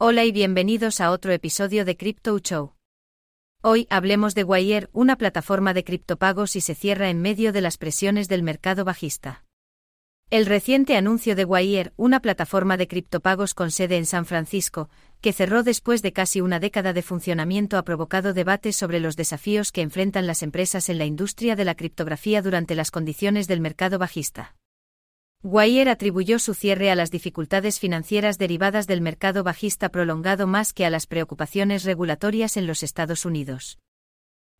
Hola y bienvenidos a otro episodio de Crypto Show. Hoy hablemos de Wire, una plataforma de criptopagos y se cierra en medio de las presiones del mercado bajista. El reciente anuncio de Wire, una plataforma de criptopagos con sede en San Francisco, que cerró después de casi una década de funcionamiento, ha provocado debates sobre los desafíos que enfrentan las empresas en la industria de la criptografía durante las condiciones del mercado bajista. Wire atribuyó su cierre a las dificultades financieras derivadas del mercado bajista prolongado más que a las preocupaciones regulatorias en los Estados Unidos.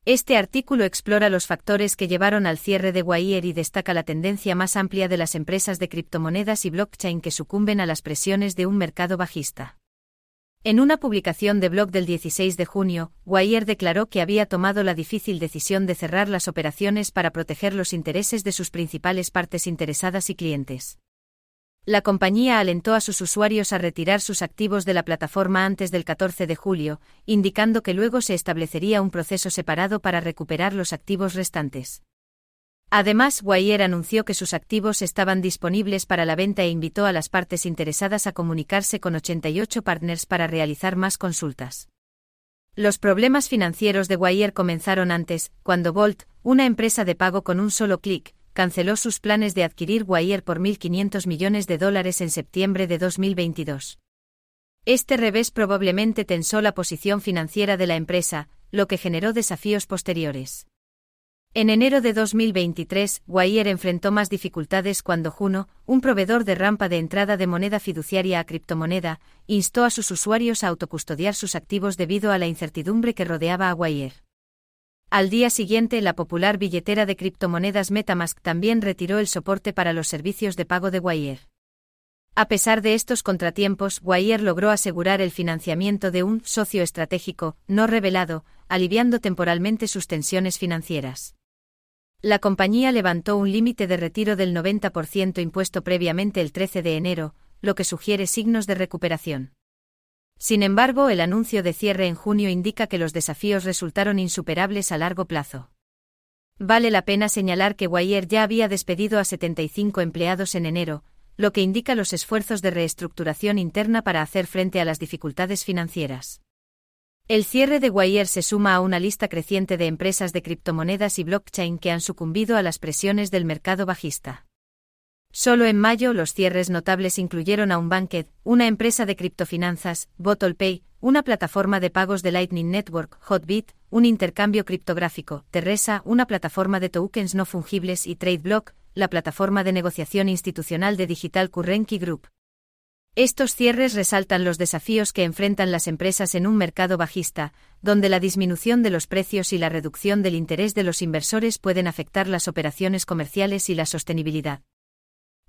Este artículo explora los factores que llevaron al cierre de Wire y destaca la tendencia más amplia de las empresas de criptomonedas y blockchain que sucumben a las presiones de un mercado bajista. En una publicación de blog del 16 de junio, Wire declaró que había tomado la difícil decisión de cerrar las operaciones para proteger los intereses de sus principales partes interesadas y clientes. La compañía alentó a sus usuarios a retirar sus activos de la plataforma antes del 14 de julio, indicando que luego se establecería un proceso separado para recuperar los activos restantes. Además, Wire anunció que sus activos estaban disponibles para la venta e invitó a las partes interesadas a comunicarse con 88 partners para realizar más consultas. Los problemas financieros de Wire comenzaron antes, cuando Bolt, una empresa de pago con un solo clic, canceló sus planes de adquirir Wire por 1.500 millones de dólares en septiembre de 2022. Este revés probablemente tensó la posición financiera de la empresa, lo que generó desafíos posteriores. En enero de 2023, Wire enfrentó más dificultades cuando Juno, un proveedor de rampa de entrada de moneda fiduciaria a criptomoneda, instó a sus usuarios a autocustodiar sus activos debido a la incertidumbre que rodeaba a Wire. Al día siguiente, la popular billetera de criptomonedas Metamask también retiró el soporte para los servicios de pago de Wire. A pesar de estos contratiempos, Wire logró asegurar el financiamiento de un socio estratégico, no revelado, aliviando temporalmente sus tensiones financieras. La compañía levantó un límite de retiro del 90% impuesto previamente el 13 de enero, lo que sugiere signos de recuperación. Sin embargo, el anuncio de cierre en junio indica que los desafíos resultaron insuperables a largo plazo. Vale la pena señalar que Wire ya había despedido a 75 empleados en enero, lo que indica los esfuerzos de reestructuración interna para hacer frente a las dificultades financieras. El cierre de Wire se suma a una lista creciente de empresas de criptomonedas y blockchain que han sucumbido a las presiones del mercado bajista. Solo en mayo los cierres notables incluyeron a Unbanked, una empresa de criptofinanzas, BottlePay, una plataforma de pagos de Lightning Network, Hotbit, un intercambio criptográfico, Terresa, una plataforma de tokens no fungibles y TradeBlock, la plataforma de negociación institucional de Digital Currency Group. Estos cierres resaltan los desafíos que enfrentan las empresas en un mercado bajista, donde la disminución de los precios y la reducción del interés de los inversores pueden afectar las operaciones comerciales y la sostenibilidad.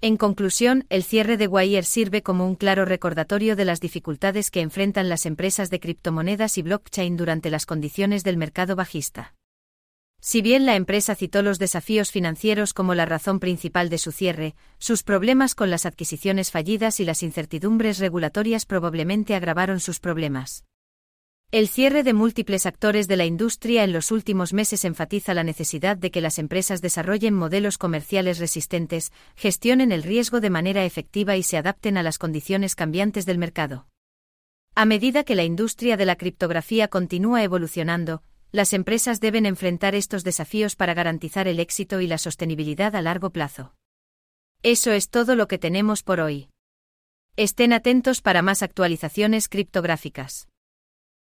En conclusión, el cierre de Wire sirve como un claro recordatorio de las dificultades que enfrentan las empresas de criptomonedas y blockchain durante las condiciones del mercado bajista. Si bien la empresa citó los desafíos financieros como la razón principal de su cierre, sus problemas con las adquisiciones fallidas y las incertidumbres regulatorias probablemente agravaron sus problemas. El cierre de múltiples actores de la industria en los últimos meses enfatiza la necesidad de que las empresas desarrollen modelos comerciales resistentes, gestionen el riesgo de manera efectiva y se adapten a las condiciones cambiantes del mercado. A medida que la industria de la criptografía continúa evolucionando, las empresas deben enfrentar estos desafíos para garantizar el éxito y la sostenibilidad a largo plazo. Eso es todo lo que tenemos por hoy. Estén atentos para más actualizaciones criptográficas.